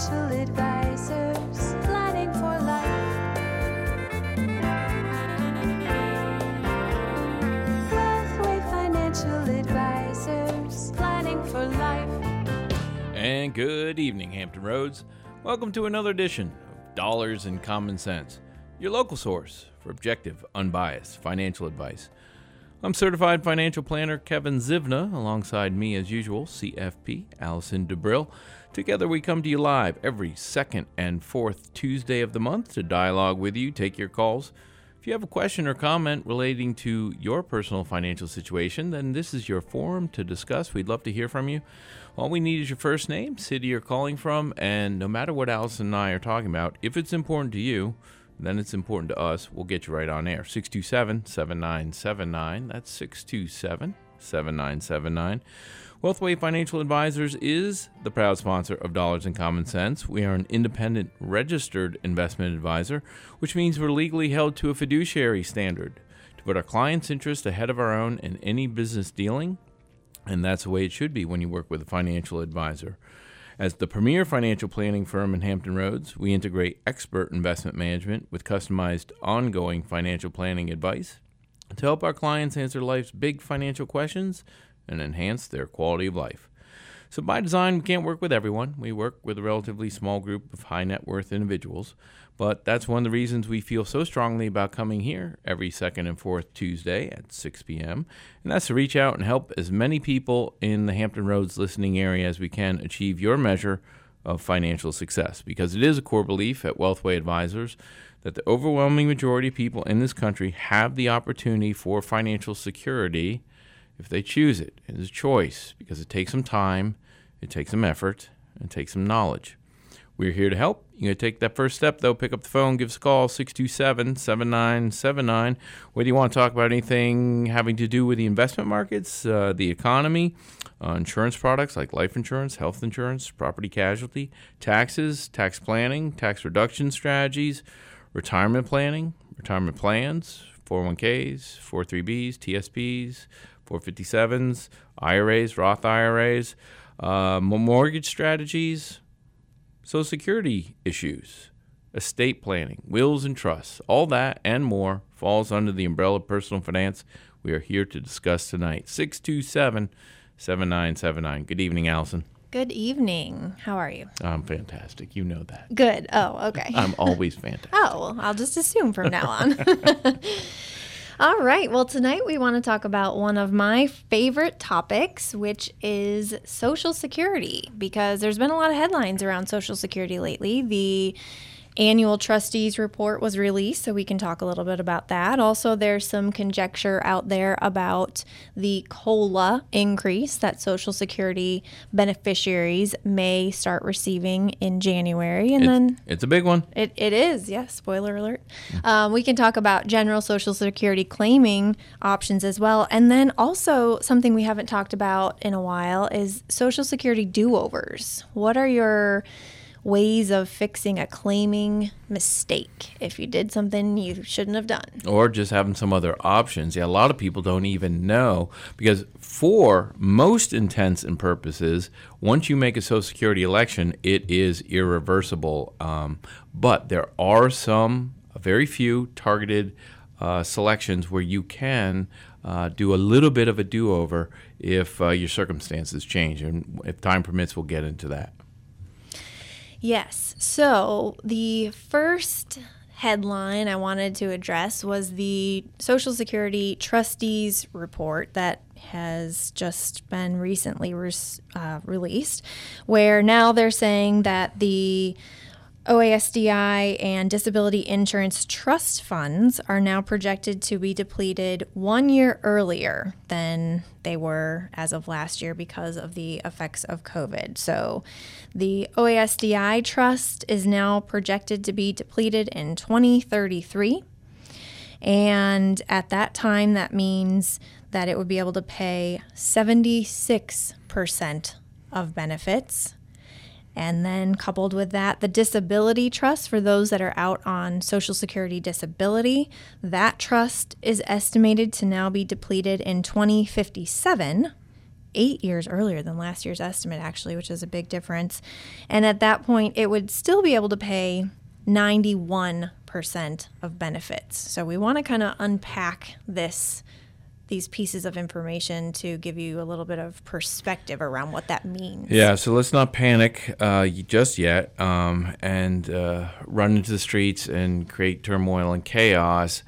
Financial Advisors, planning for life. And good evening, Hampton Roads. Welcome to another edition of Dollars and Common Sense, your local source for objective, unbiased financial advice. I'm certified financial planner Kevin Zywna, alongside me, as usual, CFP Allison DeBrill. Together, we come to you live every second and fourth Tuesday of the month to dialogue with you, take your calls. If you have a question or comment relating to your personal financial situation, then this is your forum to discuss. We'd love to hear from you. All we need is your first name, city you're calling from, and no matter what Allison and I are talking about, if it's important to you, then it's important to us. We'll get you right on air. 627 7979. That's 627 7979. Wealthway Financial Advisors is the proud sponsor of Dollars and Common Sense. We are an independent registered investment advisor, which means we're legally held to a fiduciary standard to put our clients' interest ahead of our own in any business dealing. And that's the way it should be when you work with a financial advisor. As the premier financial planning firm in Hampton Roads, we integrate expert investment management with customized ongoing financial planning advice to help our clients answer life's big financial questions and enhance their quality of life. So, by design, we can't work with everyone. We work with a relatively small group of high net worth individuals. But that's one of the reasons we feel so strongly about coming here every second and fourth Tuesday at 6 p.m. And that's to reach out and help as many people in the Hampton Roads listening area as we can achieve your measure of financial success. Because it is a core belief at Wealthway Advisors that the overwhelming majority of people in this country have the opportunity for financial security if they choose it. It is a choice because it takes some time, it takes some effort, and it takes some knowledge. We're here to help. You gotta take that first step though. Pick up the phone, give us a call, 627 7979. Whether you want to talk about anything having to do with the investment markets, uh, the economy, uh, insurance products like life insurance, health insurance, property casualty, taxes, tax planning, tax reduction strategies, retirement planning, retirement plans, 401ks, 43Bs, TSPs, 457s, IRAs, Roth IRAs, uh, mortgage strategies, Social Security issues, estate planning, wills and trusts, all that and more falls under the umbrella of personal finance. We are here to discuss tonight. 627 7979. Good evening, Allison. Good evening. How are you? I'm fantastic. You know that. Good. Oh, okay. I'm always fantastic. oh, well, I'll just assume from now on. All right. Well, tonight we want to talk about one of my favorite topics, which is Social Security, because there's been a lot of headlines around Social Security lately. The annual trustees report was released, so we can talk a little bit about that. Also, there's some conjecture out there about the COLA increase that Social Security beneficiaries may start receiving in January. And It's, then it's a big one. it, it is, yes. Spoiler alert. Um, we can talk about general Social Security claiming options as well. And then also, something we haven't talked about in a while is Social Security do overs. What are your ways of fixing a claiming mistake if you did something you shouldn't have done? or just having some other options. Yeah, a lot of people don't even know because, for most intents and purposes, once you make a Social Security election, it is irreversible. Um, but there are some, very few, targeted uh, selections where you can. Uh, do a little bit of a do-over if uh, your circumstances change, and if time permits, we'll get into that. Yes. So the first headline I wanted to address was the Social Security Trustees Report that has just been recently res- uh, released, where now they're saying that the OASDI and disability insurance trust funds are now projected to be depleted one year earlier than they were as of last year because of the effects of COVID. So the OASDI trust is now projected to be depleted in 2033. And at that time, that means that it would be able to pay 76% of benefits. And then, coupled with that, the disability trust for those that are out on Social Security disability, that trust is estimated to now be depleted in 2057. eight years earlier than last year's estimate, actually, which is a big difference. And at that point, it would still be able to pay 91% of benefits. So we want to kind of unpack this these pieces of information to give you a little bit of perspective around what that means. Yeah, so let's not panic uh, just yet um, and uh, run into the streets and create turmoil and chaos.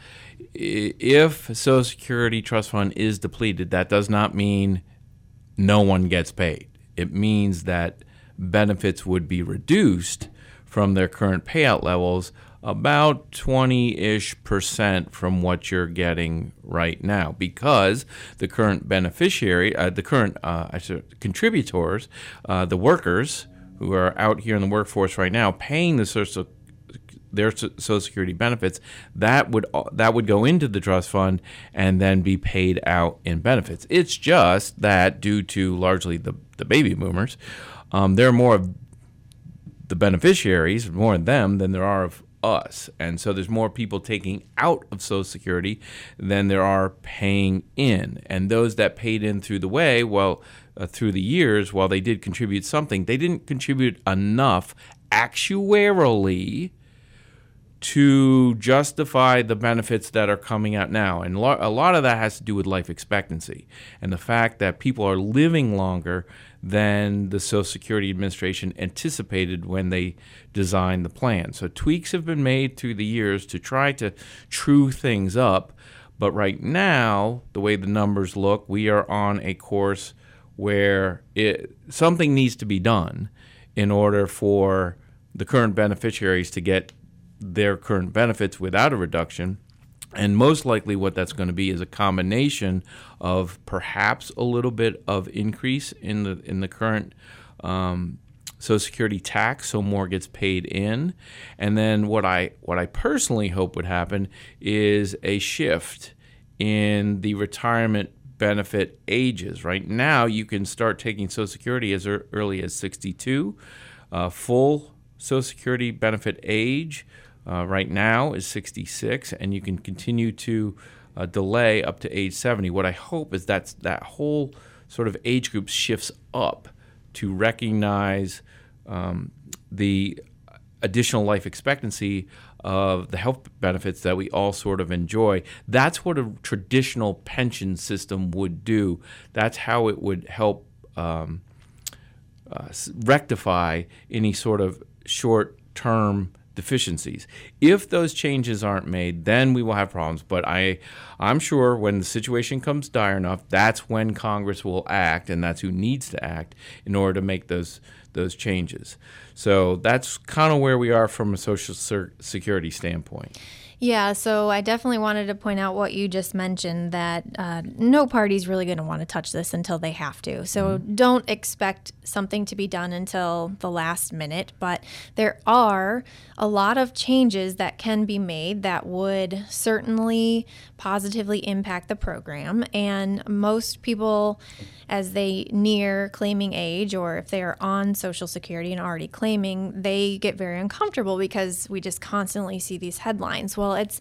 If Social Security Trust Fund is depleted, that does not mean no one gets paid. It means that benefits would be reduced from their current payout levels about 20 ish percent from what you're getting right now because the current beneficiary, uh, the current uh, contributors, uh, the workers who are out here in the workforce right now paying the social their social security benefits that would uh, that would go into the trust fund and then be paid out in benefits. It's just that due to largely the, the baby boomers um, there are more of the beneficiaries more of them than there are of us. And so there's more people taking out of Social Security than there are paying in. And those that paid in through the way, well, uh, through the years, while they did contribute something, they didn't contribute enough actuarially to justify the benefits that are coming out now. And lo- a lot of that has to do with life expectancy and the fact that people are living longer than the Social Security Administration anticipated when they designed the plan. So tweaks have been made through the years to try to true things up. But right now, the way the numbers look, we are on a course where it, something needs to be done in order for the current beneficiaries to get their current benefits without a reduction. And most likely, what that's going to be is a combination of perhaps a little bit of increase in the in the current um, Social Security tax, so more gets paid in, and then what I what I personally hope would happen is a shift in the retirement benefit ages. Right now, you can start taking Social Security as early as 62. Uh, full Social Security benefit age uh, right now is 66, and you can continue to uh, delay up to age 70. What I hope is that that whole sort of age group shifts up to recognize um, the additional life expectancy of the health benefits that we all sort of enjoy. That's what a traditional pension system would do. That's how it would help um, uh, rectify any sort of short term deficiencies. If those changes aren't made, then we will have problems. But I, I'm sure when the situation comes dire enough, that's when Congress will act, and that's who needs to act in order to make those those changes. So that's kind of where we are from a social security standpoint. Yeah, so I definitely wanted to point out what you just mentioned that uh, no party's really going to want to touch this until they have to. So mm-hmm. don't expect something to be done until the last minute. But there are a lot of changes that can be made that would certainly positively impact the program. And most people, as they near claiming age or if they are on Social Security and already claiming, they get very uncomfortable because we just constantly see these headlines. Well, it's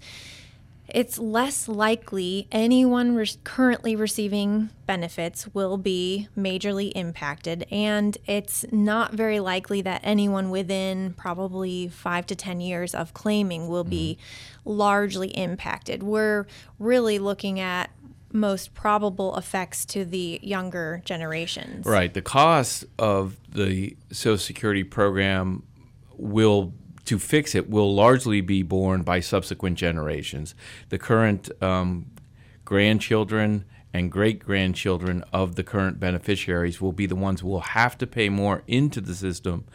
it's less likely anyone re- currently receiving benefits will be majorly impacted, and it's not very likely that anyone within probably five to 10 years of claiming will be mm-hmm. largely impacted. We're really looking at most probable effects to the younger generations. Right. The cost of the Social Security program will to fix it will largely be borne by subsequent generations. The current um, grandchildren and great grandchildren of the current beneficiaries will be the ones who will have to pay more into the system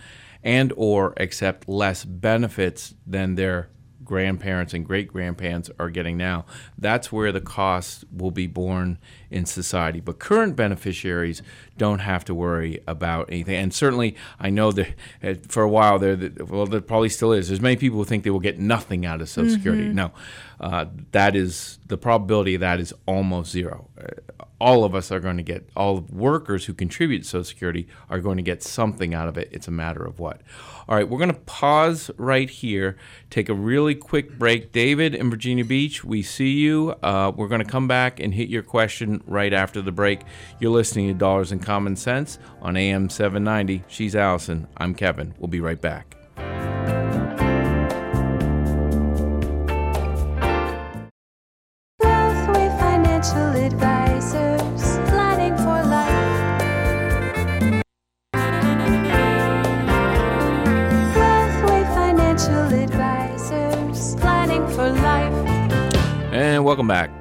and or accept less benefits than their grandparents and great grandparents are getting now. That's where the costs will be borne in society. But current beneficiaries don't have to worry about anything. And certainly, I know that for a while there, well, there probably still is. There's many people who think they will get nothing out of Social Security. No, uh, that is the probability of that is almost zero. Uh, all of us are going to get all workers who contribute to Social Security are going to get something out of it. It's a matter of what. All right, we're going to pause right here, take a really quick break. David in Virginia Beach, we see you. Uh, we're going to come back and hit your question right after the break. You're listening to Dollars and Common Sense on AM 790. She's Allison. I'm Kevin. We'll be right back.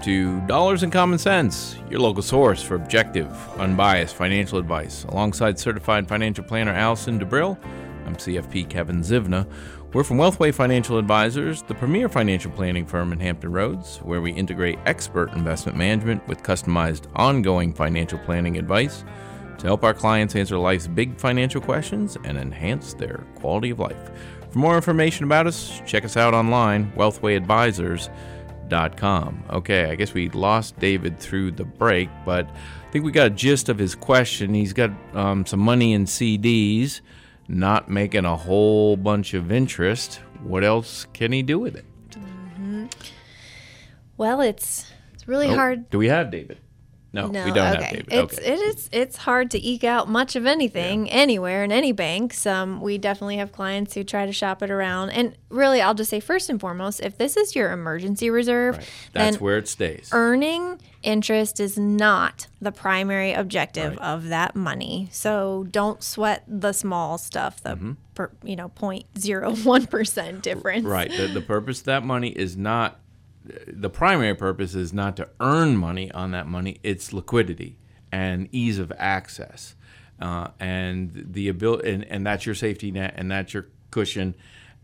To Dollars and Common Sense, your local source for objective, unbiased financial advice. Alongside certified financial planner Allison DeBrill, I'm CFP Kevin Zywna. We're from Wealthway Financial Advisors, the premier financial planning firm in Hampton Roads, where we integrate expert investment management with customized ongoing financial planning advice to help our clients answer life's big financial questions and enhance their quality of life. For more information about us, check us out online, wealthwayadvisors.com. Okay, I guess we lost David through the break, but I think we got a gist of his question. He's got um, some money in CDs, not making a whole bunch of interest. What else can he do with it? Well, it's it's really Oh, hard. Do we have David? No, No, we don't okay. have David. It's okay. it is it's hard to eke out much of anything anywhere in any banks. Um, we definitely have clients who try to shop it around, and really, I'll just say first and foremost, if this is your emergency reserve, Right. That's where it stays. earning interest is not the primary objective Right. of that money. So don't sweat the small stuff, the Mm-hmm. per, you know 0.01 percent difference. Right. The, the purpose of that money is not, the primary purpose is not to earn money on that money, it's liquidity and ease of access. Uh, and the ability, and, and that's your safety net, and that's your cushion,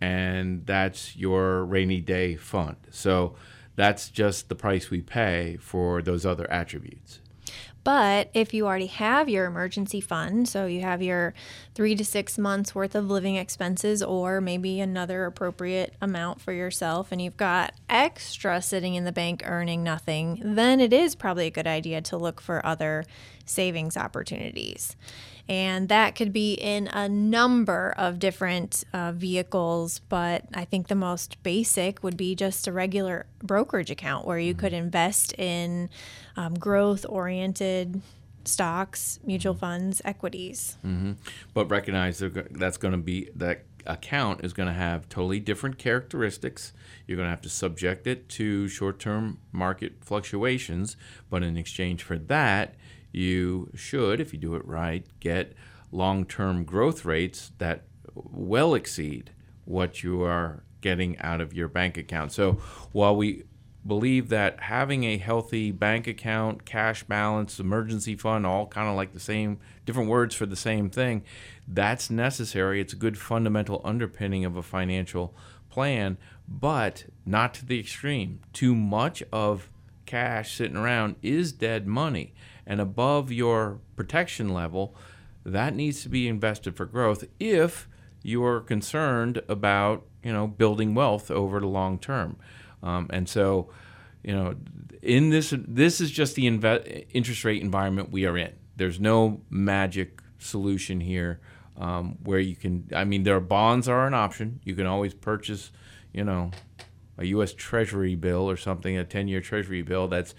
and that's your rainy day fund. So that's just the price we pay for those other attributes. But if you already have your emergency fund, so you have your three to six months worth of living expenses, or maybe another appropriate amount for yourself, and you've got extra sitting in the bank earning nothing, then it is probably a good idea to look for other savings opportunities. And that could be in a number of different uh, vehicles, but I think the most basic would be just a regular brokerage account where you could invest in um, growth oriented stocks, mutual funds, equities. Mm-hmm. but recognize they're that's going to be that account is going to have totally different characteristics. You're going to have to subject it to short-term market fluctuations, but in exchange for that, you should, if you do it right, get long-term growth rates that well exceed what you are getting out of your bank account. So while we believe that having a healthy bank account, cash balance, emergency fund, all kind of like the same, different words for the same thing, that's necessary. It's a good fundamental underpinning of a financial plan, but not to the extreme. Too much of cash sitting around is dead money. And above your protection level, that needs to be invested for growth if you're concerned about you know building wealth over the long term. Um, and so, you know, in this this is just the inve- interest rate environment we are in. There's no magic solution here um, where you can. I mean, there are bonds are an option. You can always purchase, you know, a U.S. Treasury bill or something, a 10-year Treasury bill that's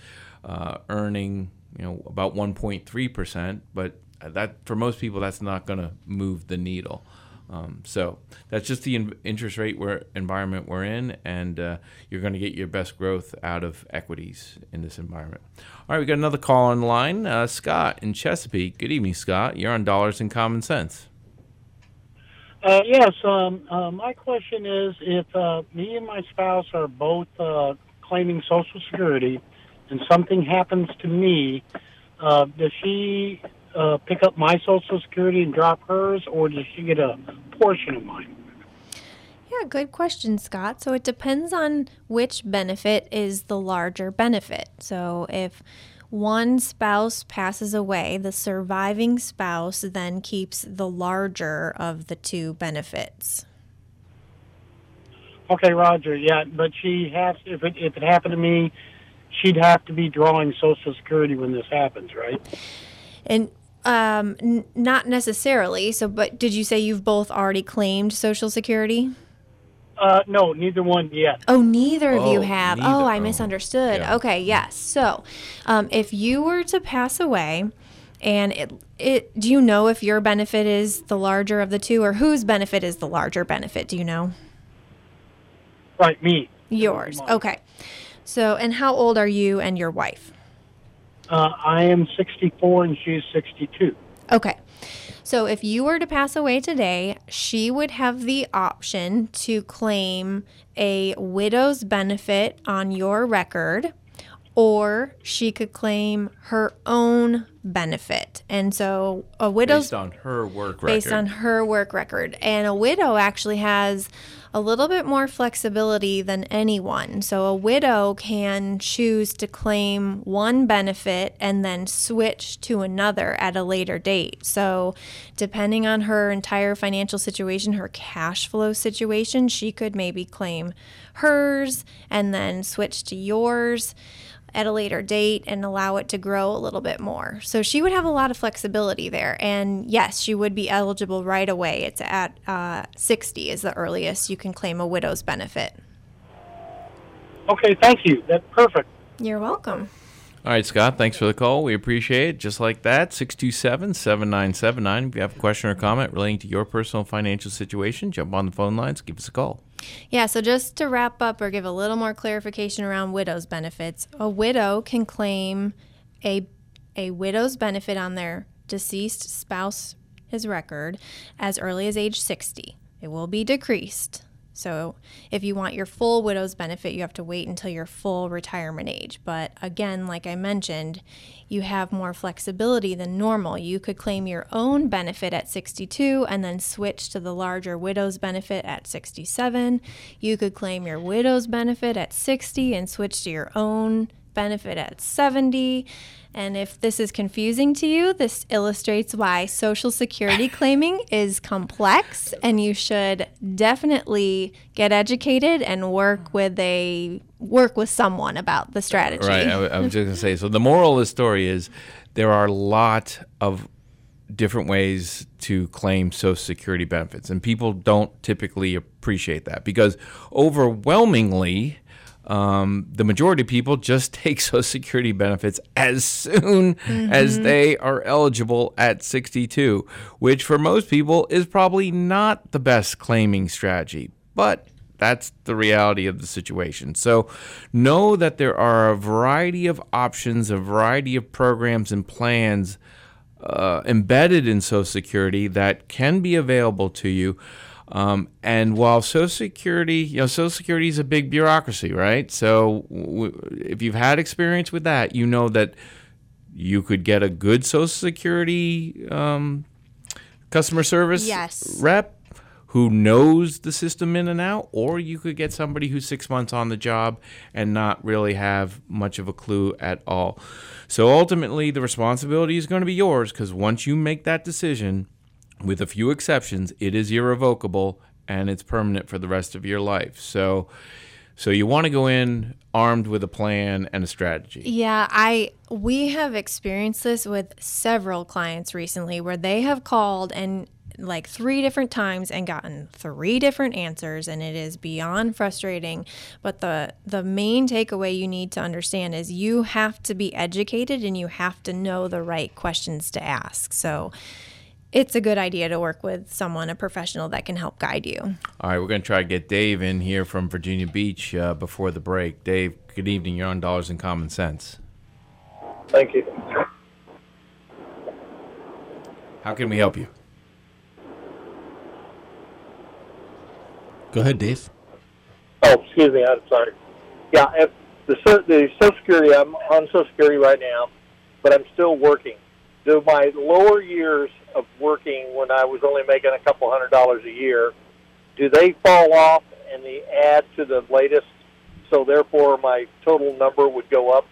uh, earning you know about 1.3 percent, but that for most people that's not going to move the needle. Um, so that's just the in- interest rate environment we're in, and uh, you're going to get your best growth out of equities in this environment. All right, we got another call on the line. Uh, Scott in Chesapeake. Good evening, Scott. You're on Dollars and Common Sense. Uh, yes. Um, uh, my question is, if uh, me and my spouse are both uh, claiming Social Security, and something happens to me, does she uh, pick up my Social Security and drop hers, or does she get a portion of mine? Yeah, good question, Scott. So it depends on which benefit is the larger benefit. So if one spouse passes away, the surviving spouse then keeps the larger of the two benefits. Okay, Roger. Yeah, but she has. If it if it happened to me, she'd have to be drawing Social Security when this happens, right? And um, n- not necessarily. So, but did you say you've both already claimed Social Security? Uh, no, neither one yet. Oh, neither of you Oh, have. neither. Oh, I Oh, misunderstood. yeah. Okay, yes. So, um, if you were to pass away, and it, it, do you know if your benefit is the larger of the two, or whose benefit is the larger benefit? Do you know? Right, me. Yours. Okay. So, and how old are you and your wife? Uh, I am 64 and she's 62. Okay. So if you were to pass away today, she would have the option to claim a widow's benefit on your record, or she could claim her own benefit. And so a widow's Based on her work record. based on her work record. And a widow actually has a little bit more flexibility than anyone. So a widow can choose to claim one benefit and then switch to another at a later date. So depending on her entire financial situation, her cash flow situation, she could maybe claim hers and then switch to yours at a later date and allow it to grow a little bit more. So she would have a lot of flexibility there. And yes, she would be eligible right away. It's at uh, 60 is the earliest you can claim a widow's benefit. Okay, thank you. That's perfect. You're welcome. All right, Scott, thanks for the call. We appreciate it. Just like that, 627 7979. If you have a question or comment relating to your personal financial situation, jump on the phone lines, give us a call. Yeah, so just to wrap up or give a little more clarification around widow's benefits, a widow can claim a a widow's benefit on their deceased spouse his record as early as age 60. It will be decreased. So, if you want your full widow's benefit, you have to wait until your full retirement age. But again, like I mentioned, you have more flexibility than normal. You could claim your own benefit at 62 and then switch to the larger widow's benefit at 67. You could claim your widow's benefit at 60 and switch to your own benefit at 70. And if this is confusing to you, this illustrates why Social Security claiming is complex and you should definitely get educated and work with a work with someone about the strategy. Right. I, I was just going to say so the moral of the story is there are a lot of different ways to claim Social Security benefits, and people don't typically appreciate that because overwhelmingly, um, the majority of people just take Social Security benefits as soon as they are eligible at 62, which for most people is probably not the best claiming strategy. But that's the reality of the situation. So know that there are a variety of options, a variety of programs and plans uh, embedded in Social Security that can be available to you. Um, and while Social Security, you know, Social Security is a big bureaucracy, right? So w- if you've had experience with that, you know that you could get a good Social Security um, customer service Yes. rep who knows the system in and out, or you could get somebody who's six months on the job and not really have much of a clue at all. So ultimately, the responsibility is going to be yours because once you make that decision, with a few exceptions, it is irrevocable and it's permanent for the rest of your life. So, so you want to go in armed with a plan and a strategy. Yeah, I we have experienced this with several clients recently where they have called and like three different times and gotten three different answers and it is beyond frustrating but the the main takeaway you need to understand is you have to be educated and you have to know the right questions to ask so it's a good idea to work with someone a professional that can help guide you All right, we're going to try to get Dave in here from Virginia Beach uh, before the break. Dave, good evening. You're on Dollars and Common Sense. Thank you. How can we help you? Go ahead, Dave. Oh, excuse me. I'm sorry. Yeah, if the the Social Security, I'm on Social Security right now, but I'm still working. Do my lower years of working when I was only making a couple hundred dollars a year, do they fall off and the add to the latest? So therefore, my total number would go up.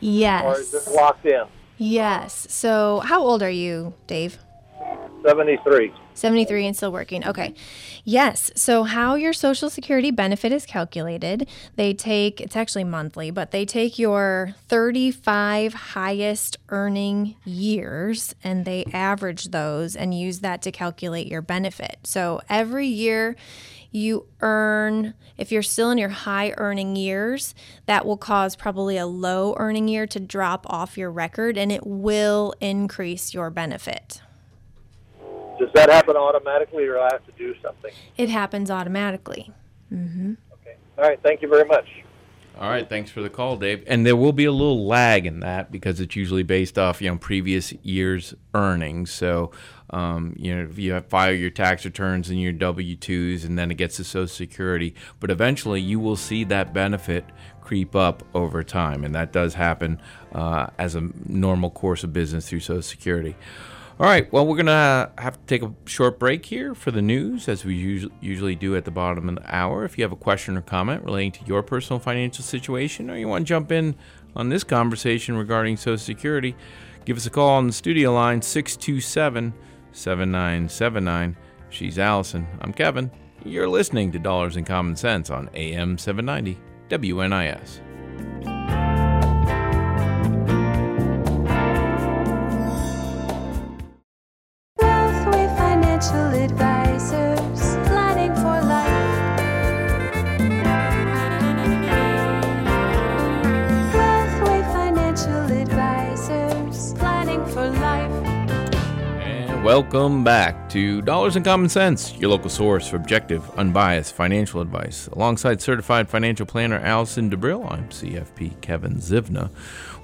Yes. Or is it locked in? Yes. So, how old are you, Dave? 73. 73 and still working. Okay. Yes. So, how your Social Security benefit is calculated, they take, it's actually monthly, but they take your 35 highest earning years and they average those and use that to calculate your benefit. So, every year you earn, if you're still in your high earning years, that will cause probably a low earning year to drop off your record and it will increase your benefit. Does that happen automatically, or I have to do something? It happens automatically. Okay. All right. Thank you very much. All right, thanks for the call, Dave. And there will be a little lag in that because it's usually based off you know previous year's earnings. So, um, you know, if you have, file your tax returns and your W twos, and then it gets to Social Security, but eventually you will see that benefit creep up over time, and that does happen uh, as a normal course of business through Social Security. All right. Well, we're gonna have to take a short break here for the news, as we usually usually do at the bottom of the hour. If you have a question or comment relating to your personal financial situation, or you want to jump in on this conversation regarding Social Security, give us a call on the studio line 627 7979. She's Allison. I'm Kevin. You're listening to Dollars and Common Sense on AM 790 WNIS. Welcome back to Dollars and Common Sense, your local source for objective, unbiased financial advice. Alongside certified financial planner Allison DeBrill, I'm CFP Kevin Zywna.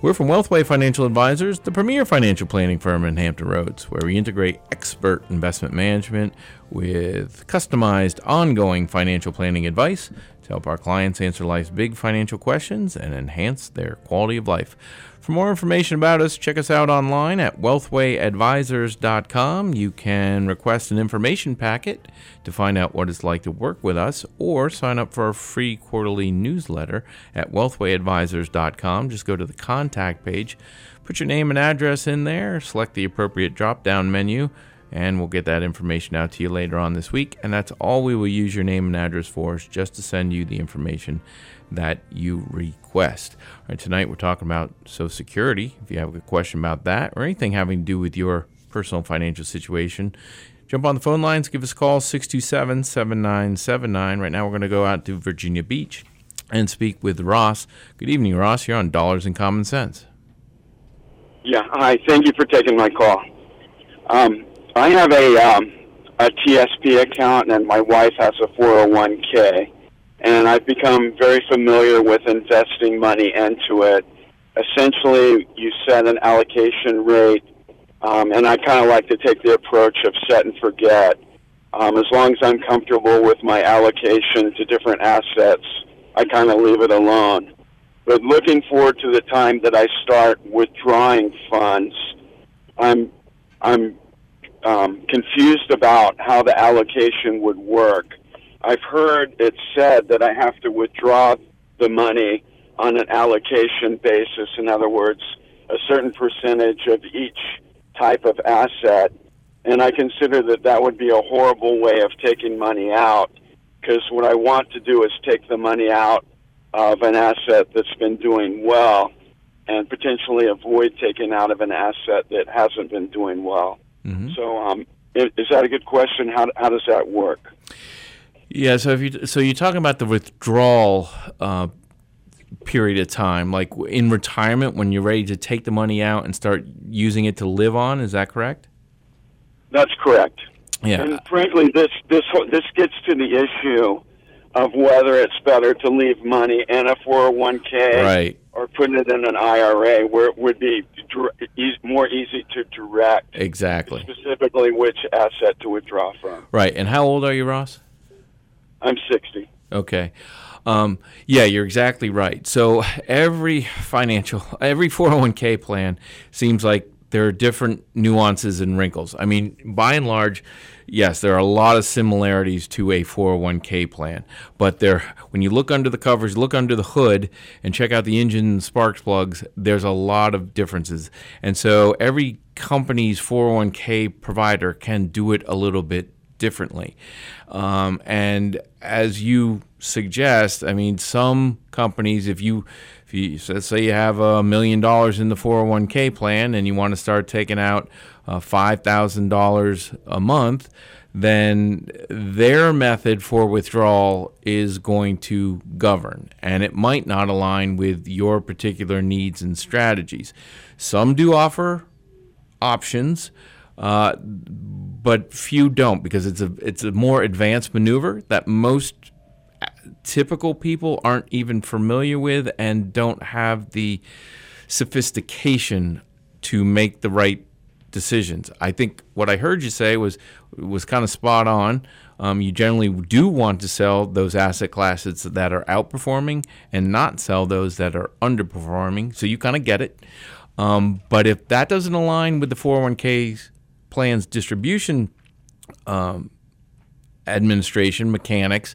We're from Wealthway Financial Advisors, the premier financial planning firm in Hampton Roads, where we integrate expert investment management with customized, ongoing financial planning advice to help our clients answer life's big financial questions and enhance their quality of life. For more information about us, check us out online at wealthwayadvisors.com. You can request an information packet to find out what it's like to work with us or sign up for our free quarterly newsletter at wealthwayadvisors.com. Just go to the contact page, put your name and address in there, select the appropriate drop down menu, and we'll get that information out to you later on this week. And that's all we will use your name and address for, is just to send you the information that you request. All right, tonight we're talking about Social Security. If you have a question about that or anything having to do with your personal financial situation, jump on the phone lines, give us a call, 627 7979. Right now we're going to go out to Virginia Beach and speak with Ross. Good evening, Ross. You're on Dollars and Common Sense. Yeah, hi. Thank you for taking my call. Um, I have a um, a TSP account, and my wife has a 401k, and I've become very familiar with investing money into it. Essentially, you set an allocation rate, um, and I kind of like to take the approach of set and forget. Um, as long as I'm comfortable with my allocation to different assets, I kind of leave it alone. But looking forward to the time that I start withdrawing funds, I'm I'm um, confused about how the allocation would work. I've heard it said that I have to withdraw the money on an allocation basis. In other words, a certain percentage of each type of asset. And I consider that that would be a horrible way of taking money out because what I want to do is take the money out of an asset that's been doing well and potentially avoid taking out of an asset that hasn't been doing well. So, um, is that a good question? How, how does that work? Yeah, so if you so you're talking about the withdrawal uh, period of time, like in retirement when you're ready to take the money out and start using it to live on. Is that correct? That's correct. Yeah. And frankly, this this this gets to the issue of whether it's better to leave money in a 401k Right. or put it in an IRA, where it would be more easy to direct Exactly. specifically which asset to withdraw from. Right. And how old are you, Ross? I'm 60. Okay. Um, yeah, you're exactly right. So every financial, every 401k plan seems like there are different nuances and wrinkles. I mean, by and large, yes, there are a lot of similarities to a 401k plan, but there, when you look under the covers, look under the hood, and check out the engine and spark plugs, there's a lot of differences. And so every company's 401k provider can do it a little bit differently. Um, and as you suggest, I mean, some companies, if you if you let's say you have a million dollars in the 401k plan and you want to start taking out uh, $5,000 a month, then their method for withdrawal is going to govern, and it might not align with your particular needs and strategies. Some do offer options, uh, but few don't because it's a it's a more advanced maneuver that most typical people aren't even familiar with and don't have the sophistication to make the right decisions. I think what I heard you say was was kind of spot on. Um, you generally do want to sell those asset classes that are outperforming and not sell those that are underperforming. So you kind of get it. Um, but if that doesn't align with the 401k plan's distribution um, administration mechanics,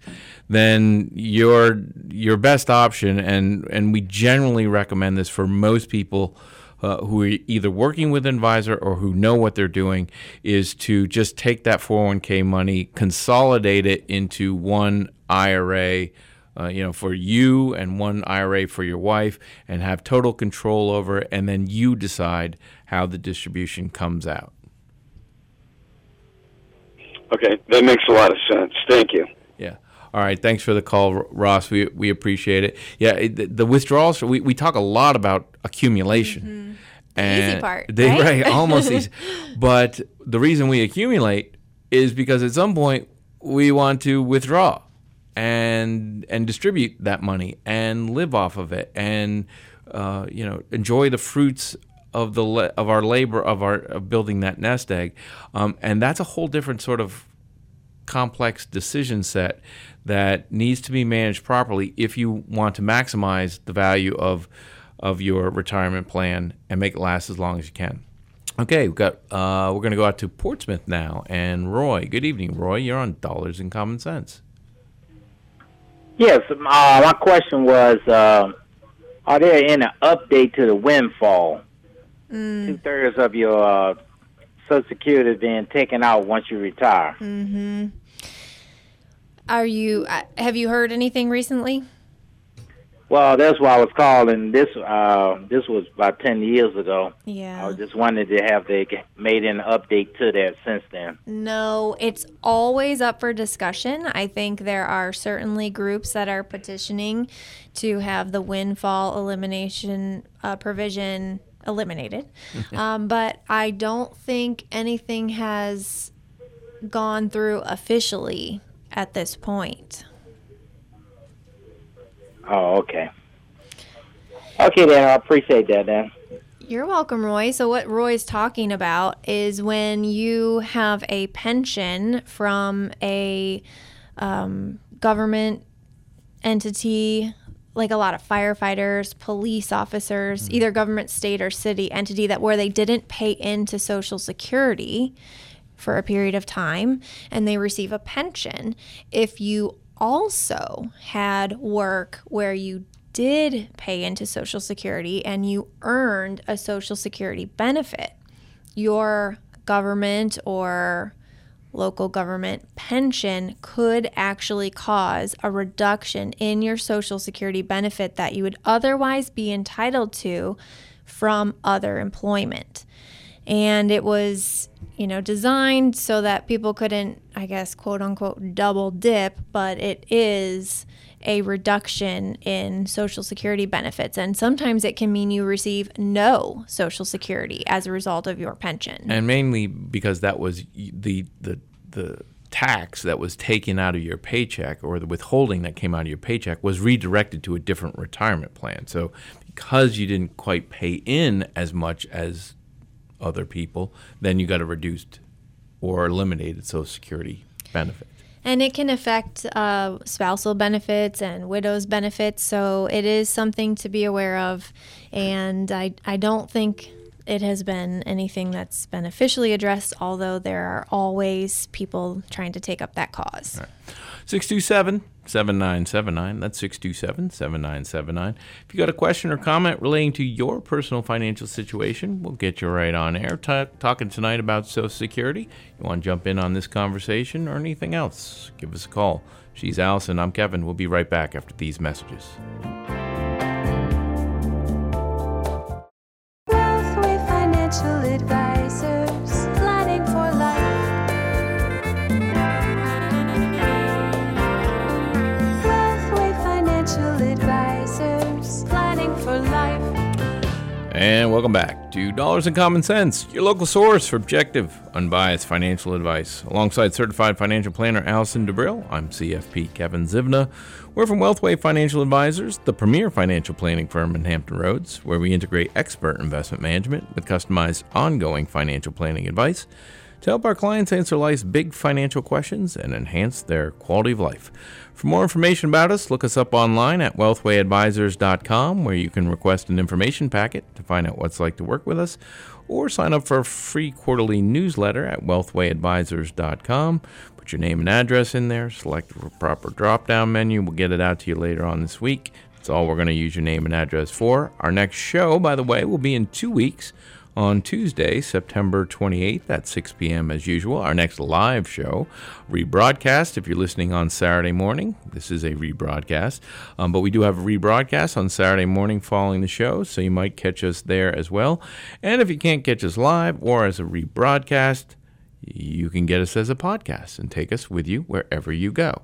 then your your best option, and and we generally recommend this for most people. Uh, who are either working with an advisor or who know what they're doing is to just take that 401k money, consolidate it into one IRA, uh, you know, for you and one IRA for your wife, and have total control over it, and then you decide how the distribution comes out. Okay, that makes a lot of sense. Thank you. Yeah. All right. Thanks for the call, Ross. We, we appreciate it. Yeah. It, the, the, withdrawals, we, we talk a lot about accumulation. Mm-hmm. And easy part. They, right? right almost easy. But the reason we accumulate is because at some point we want to withdraw and and distribute that money and live off of it and uh, you know enjoy the fruits of the of our labor of our of building that nest egg, um, and that's a whole different sort of complex decision set that needs to be managed properly if you want to maximize the value of of your retirement plan and make it last as long as you can. Okay, we've got uh, we're going to go out to Portsmouth now, and Roy. Good evening, Roy. You're on Dollars and Common Sense. Yes, uh, my question was: uh, Are there any update to the windfall? Mm. Two thirds of your uh, Social Security being taken out once you retire. Mm-hmm. Are you? Uh, have you heard anything recently? Well, that's why I was calling. This uh, this was about ten years ago. Yeah. I was just wanted to have they made an update to that since then. No, it's always up for discussion. I think there are certainly groups that are petitioning to have the windfall elimination uh, provision eliminated. um, but I don't think anything has gone through officially at this point. Oh, okay. Okay, then I appreciate that. Then You're welcome, Roy. So, what Roy's talking about is when you have a pension from a um, government entity, like a lot of firefighters, police officers, mm-hmm. either government, state, or city entity, that where they didn't pay into Social Security for a period of time and they receive a pension. If you also had work where you did pay into Social Security and you earned a Social Security benefit, your government or local government pension could actually cause a reduction in your Social Security benefit that you would otherwise be entitled to from other employment. And it was, you know, designed so that people couldn't, I guess, quote unquote, double dip, but it is a reduction in Social Security benefits. And sometimes it can mean you receive no Social Security as a result of your pension. and mainly because that was the the the tax that was taken out of your paycheck or the withholding that came out of your paycheck was redirected to a different retirement plan. So because you didn't quite pay in as much as other people, then you got a reduced or eliminated Social Security benefit. And it can affect uh, spousal benefits and widows benefits. So it is something to be aware of. And I, I don't think it has been anything that's been officially addressed, although there are always people trying to take up that cause. 627 7979. That's 627 7979. If you got a question or comment relating to your personal financial situation, we'll get you right on air. Ta talking tonight about Social Security. You want to jump in on this conversation or anything else? Give us a call. She's Allison. I'm Kevin. We'll be right back after these messages. Financial Advisors, And welcome back to Dollars and Common Sense, your local source for objective, unbiased financial advice. Alongside certified financial planner Allison DeBrill, I'm CFP Kevin Zywna. We're from Wealthway Financial Advisors, the premier financial planning firm in Hampton Roads, where we integrate expert investment management with customized ongoing financial planning advice to help our clients answer life's big financial questions and enhance their quality of life. For more information about us, look us up online at wealthwayadvisors.com, where you can request an information packet to find out what's like to work with us, or sign up for a free quarterly newsletter at wealthwayadvisors.com. Put your name and address in there, select the proper drop down menu. We'll get it out to you later on this week. That's all we're going to use your name and address for. Our next show, by the way, will be in two weeks on Tuesday, September 28th at 6 p.m. as usual. Our next live show, rebroadcast. If you're listening on Saturday morning, this is a rebroadcast. Um, but we do have a rebroadcast on Saturday morning following the show, so you might catch us there as well. And if you can't catch us live or as a rebroadcast, you can get us as a podcast and take us with you wherever you go.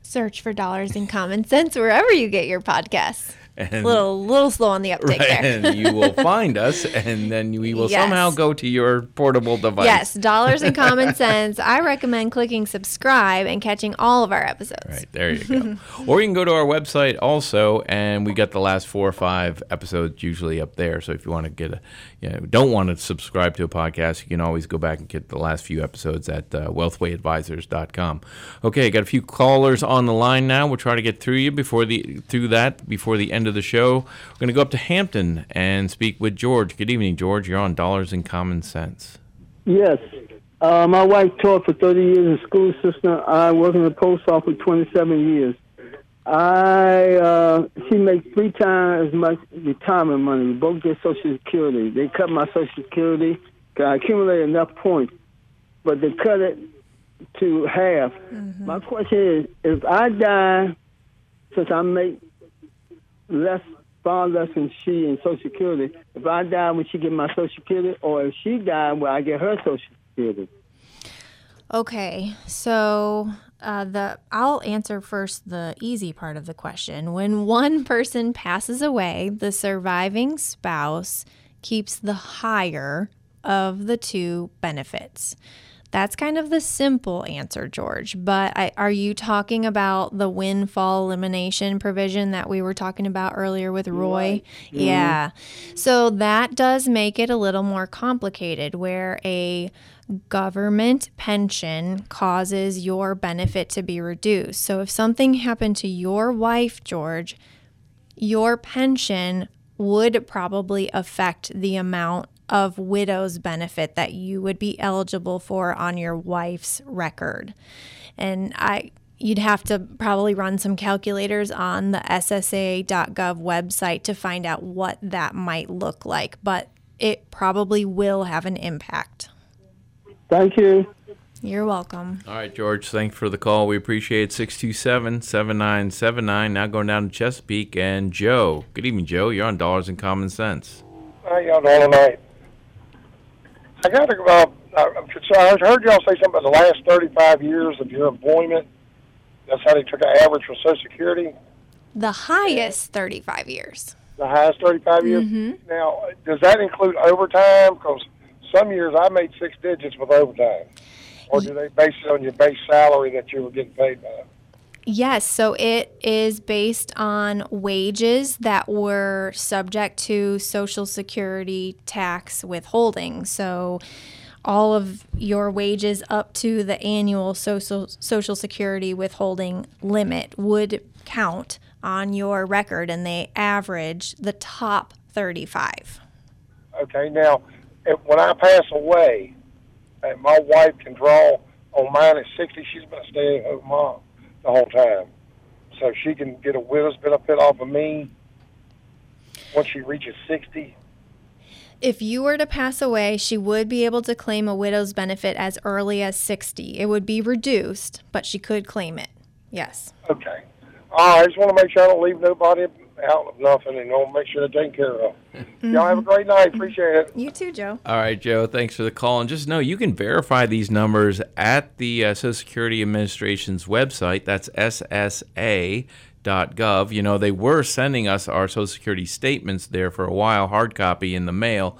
Search for Dollars and Common Sense wherever you get your podcasts. And- little little slow on the uptake Right, there. and you will find us, and then we will Yes. somehow go to your portable device. Yes, Dollars and Common Sense. I recommend clicking subscribe and catching all of our episodes. Right, there you go. or you can go to our website also, and we got the last four or five episodes usually up there. So if you want to get a, you know, don't want to subscribe to a podcast, you can always go back and get the last few episodes at uh, wealthwayadvisors.com. Okay, got a few callers on the line now. We'll try to get through you before the through that before the end of the show. We're going to go up to Hampton and speak with George. Good evening, George. You're on Dollars and Common Sense. Yes. Uh, my wife taught for 30 years as school assistant. I worked in the post office for 27 years. I uh, she makes three times as much retirement money. We both get Social Security. They cut my Social Security. 'cause I accumulated enough points, but they cut it to half. My question is, if I die, since I make less, far less than she in Social Security, if I die, will she get my Social Security, or if she died, will I get her Social Security? Okay, so uh, the I'll answer first the easy part of the question. When one person passes away, the surviving spouse keeps the higher of the two benefits. That's kind of the simple answer, George. But I, are you talking about the windfall elimination provision that we were talking about earlier with Roy? Mm-hmm. Yeah. So that does make it a little more complicated where a government pension causes your benefit to be reduced. So if something happened to your wife, George, your pension would probably affect the amount of widow's benefit that you would be eligible for on your wife's record. And I you'd have to probably run some calculators on the ssa.gov website to find out what that might look like, but it probably will have an impact. Thank you. You're welcome. All right, George, thanks for the call. We appreciate it. 627 7979. Now going down to Chesapeake and Joe. Good evening, Joe. You're on Dollars and Common Sense. How y'all doing tonight? I got to. Uh, I'm concerned. I heard y'all say something about the last 35 years of your employment. That's how they took an average for Social Security. The highest 35 years. The highest 35 years. Now, does that include overtime? Because some years I made six digits with overtime. Or do they base it on your base salary that you were getting paid by? Yes, so it is based on wages that were subject to Social Security tax withholding. So all of your wages up to the annual social social security withholding limit would count on your record and they average the top 35. Okay, now when I pass away, and my wife can draw on mine at 60, she's been stay-at-home mom the whole time, so she can get a widow's benefit off of me once she reaches 60. If you were to pass away, she would be able to claim a widow's benefit as early as 60. It would be reduced, but she could claim it. Yes. Okay. All right, I just want to make sure I don't leave nobody out of nothing, and I'll make sure they're taken care of. Y'all have a great night. Appreciate it. You too, Joe. All right, Joe. Thanks for the call. And just know you can verify these numbers at the uh, Social Security Administration's website. That's SSA.gov. You know, they were sending us our Social Security statements there for a while, hard copy in the mail.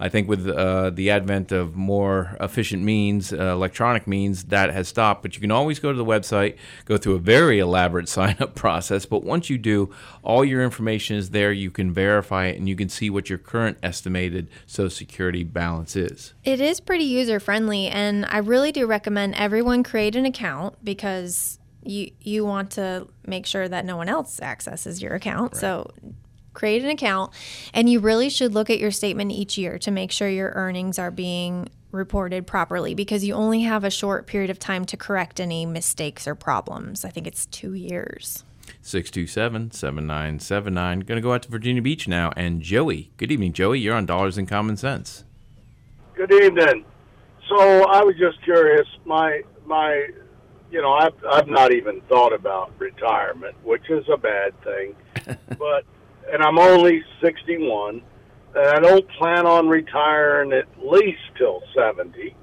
I think with uh, the advent of more efficient means, uh, electronic means, that has stopped. But you can always go to the website, go through a very elaborate sign up process. But once you do, all your information is there. You can verify it and you can see what your current estimated Social Security balance is. It is pretty user friendly, and I really do recommend everyone create an account because you you want to make sure that no one else accesses your account. So create an account and you really should look at your statement each year to make sure your earnings are being reported properly because you only have a short period of time to correct any mistakes or problems. I think it's 2 years. 627 7979. Going to go out to Virginia Beach now. And Joey. Good evening, Joey. You're on Dollars and Common Sense. Good evening. So I was just curious. My my, you know, I've I've not even thought about retirement, which is a bad thing. but and I'm only 61, and I don't plan on retiring at least till 70.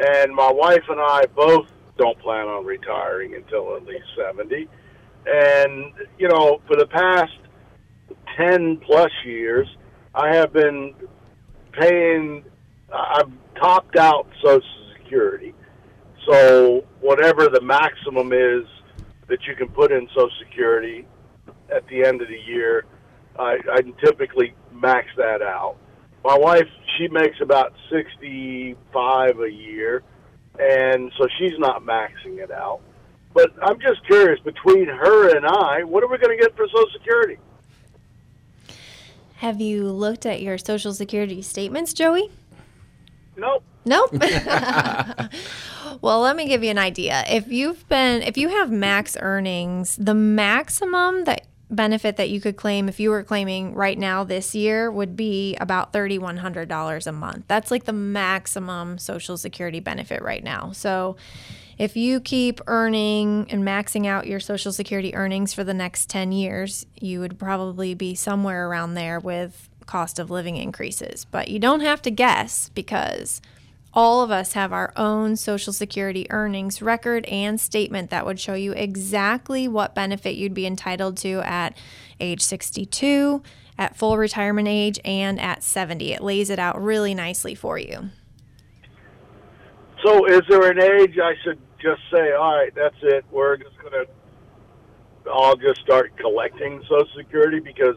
And my wife and I both don't plan on retiring until at least 70. And you know, for the past 10 plus years, I have been paying. I've topped out Social Security. So whatever the maximum is that you can put in Social Security at the end of the year, I, I typically max that out. My wife, she makes about sixty-five a year, and so she's not maxing it out. But I'm just curious, between her and I, what are we going to get for Social Security? Have you looked at your social security statements, Joey? Nope. Nope. well, let me give you an idea. If you've been if you have max earnings, the maximum that benefit that you could claim if you were claiming right now this year would be about $3100 a month. That's like the maximum social security benefit right now. So, if you keep earning and maxing out your social security earnings for the next 10 years, you would probably be somewhere around there with cost of living increases. But you don't have to guess because all of us have our own Social Security earnings record and statement that would show you exactly what benefit you'd be entitled to at age 62, at full retirement age, and at 70. It lays it out really nicely for you. So, is there an age I should just say, all right, that's it. We're just going to, I'll just start collecting Social Security because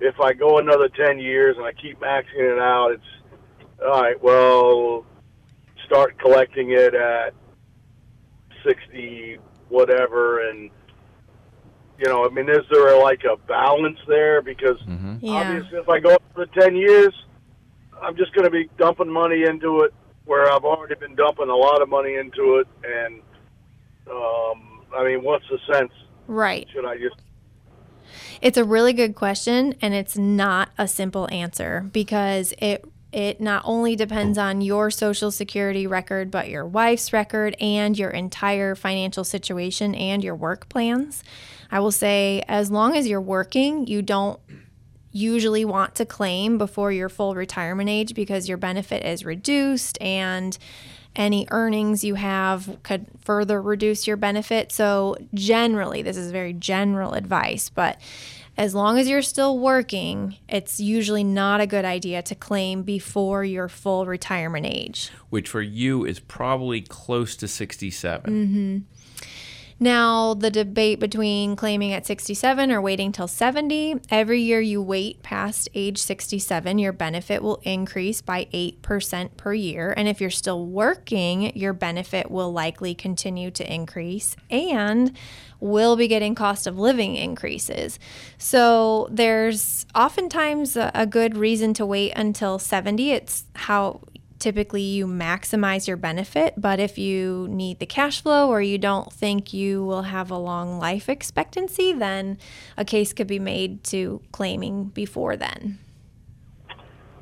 if I go another 10 years and I keep maxing it out, it's, all right, well, start collecting it at 60, whatever. And, you know, I mean, is there like a balance there? Because Yeah. obviously, if I go for 10 years, I'm just going to be dumping money into it where I've already been dumping a lot of money into it. And, um, I mean, what's the sense? Right. Should I just It's a really good question, and it's not a simple answer because it it not only depends on your social security record, but your wife's record and your entire financial situation and your work plans. I will say, as long as you're working, you don't usually want to claim before your full retirement age because your benefit is reduced and any earnings you have could further reduce your benefit. So, generally, this is very general advice, but as long as you're still working, it's usually not a good idea to claim before your full retirement age. which for you is probably close to 67. hmm Now, the debate between claiming at 67 or waiting till 70, every year you wait past age 67, your benefit will increase by 8% per year. And if you're still working, your benefit will likely continue to increase and will be getting cost of living increases. So, there's oftentimes a, good reason to wait until 70. It's how typically you maximize your benefit, but if you need the cash flow or you don't think you will have a long life expectancy, then a case could be made to claiming before then.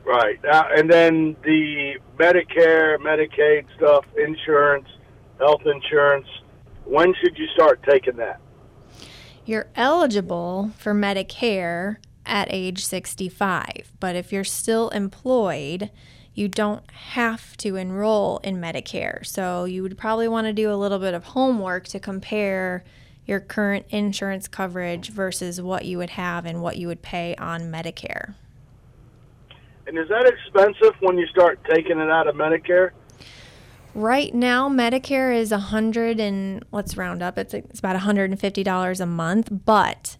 Right. Uh, and then the Medicare, Medicaid stuff, insurance, health insurance. When should you start taking that? You're eligible for Medicare at age 65, but if you're still employed, you don't have to enroll in Medicare. So you would probably want to do a little bit of homework to compare your current insurance coverage versus what you would have and what you would pay on Medicare. And is that expensive when you start taking it out of Medicare? Right now, Medicare is a hundred and let's round up. It's it's about hundred and fifty dollars a month. But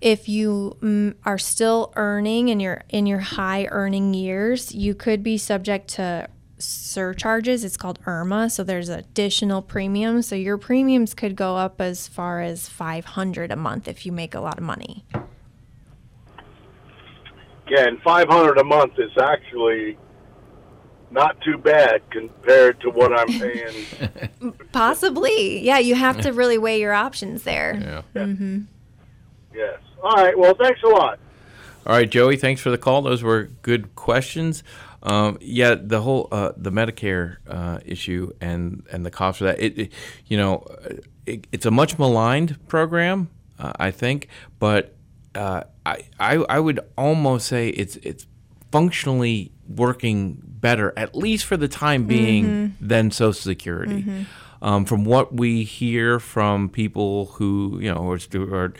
if you mm, are still earning in your in your high earning years, you could be subject to surcharges. It's called IRMAA, so there's additional premiums. So your premiums could go up as far as 500 a month if you make a lot of money. Yeah, and five hundred a month is actually not too bad compared to what I'm paying. Possibly. Yeah, you have to really weigh your options there. Yeah. hmm yes. All right. Well, thanks a lot. All right, Joey, thanks for the call. Those were good questions. Um, yeah, the whole uh, the Medicare uh, issue and and the cost for that. It, it you know, it, it's a much maligned program, uh, I think, but uh, I, I I would almost say it's it's functionally working better, at least for the time being, Mhm. than Social Security. Mhm. Um, from what we hear from people who, you know, are, are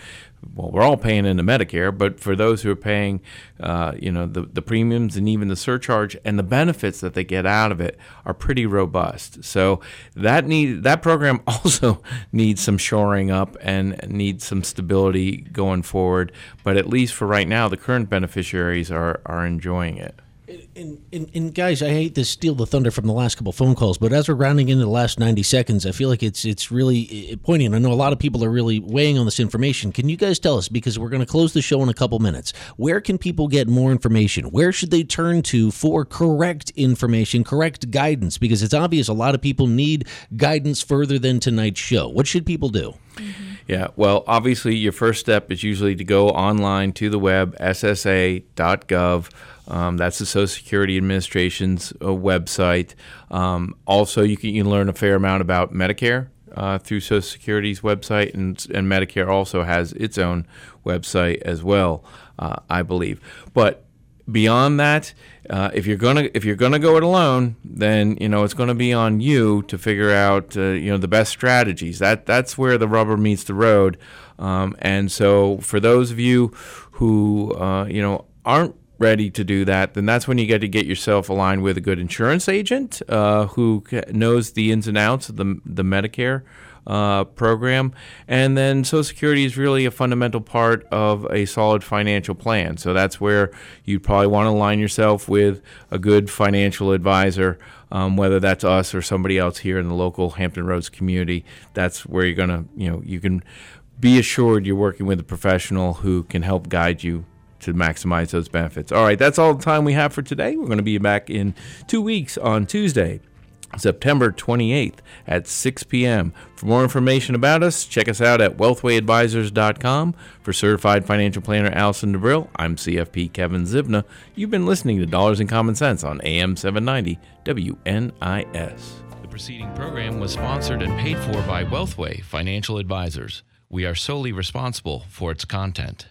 well, we're all paying into Medicare, but for those who are paying, uh, you know, the, the premiums and even the surcharge and the benefits that they get out of it are pretty robust. So that need that program also needs some shoring up and needs some stability going forward. But at least for right now, the current beneficiaries are are enjoying it. And, and, and guys, I hate to steal the thunder from the last couple phone calls, but as we're rounding into the last 90 seconds, I feel like it's it's really poignant. I know a lot of people are really weighing on this information. Can you guys tell us, because we're going to close the show in a couple minutes, where can people get more information? Where should they turn to for correct information, correct guidance? Because it's obvious a lot of people need guidance further than tonight's show. What should people do? Mm-hmm. Yeah, well, obviously, your first step is usually to go online to the web, ssa.gov. Um, that's the Social Security Administration's uh, website. Um, also, you can, you can learn a fair amount about Medicare uh, through Social Security's website, and, and Medicare also has its own website as well, uh, I believe. But beyond that, uh, if you're gonna if you're gonna go it alone, then you know it's to be on you to figure out uh, you know the best strategies. That that's where the rubber meets the road. Um, and so for those of you who uh, you know aren't ready to do that, then that's when you get to get yourself aligned with a good insurance agent uh, who knows the ins and outs of the the Medicare uh, program. And then Social Security is really a fundamental part of a solid financial plan. So that's where you'd probably want to align yourself with a good financial advisor, um, whether that's us or somebody else here in the local Hampton Roads community. That's where you're going to, you know, you can be assured you're working with a professional who can help guide you to maximize those benefits. All right, that's all the time we have for today. We're going to be back in two weeks on Tuesday. September 28th at 6 p.m. For more information about us, check us out at wealthwayadvisors.com. For certified financial planner Allison DeBrill, I'm CFP Kevin Zywna. You've been listening to Dollars and Common Sense on AM 790 WNIS. The preceding program was sponsored and paid for by Wealthway Financial Advisors. We are solely responsible for its content.